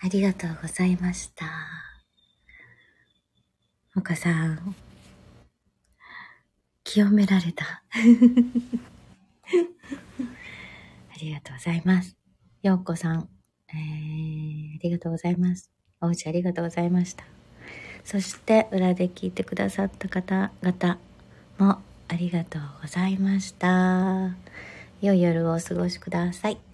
ありがとうございました。もかさん、清められた。ありがとうございます。ようこさん、えー、ありがとうございます。おうちありがとうございました。そして、裏で聞いてくださった方々もありがとうございました。良い夜をお過ごしください。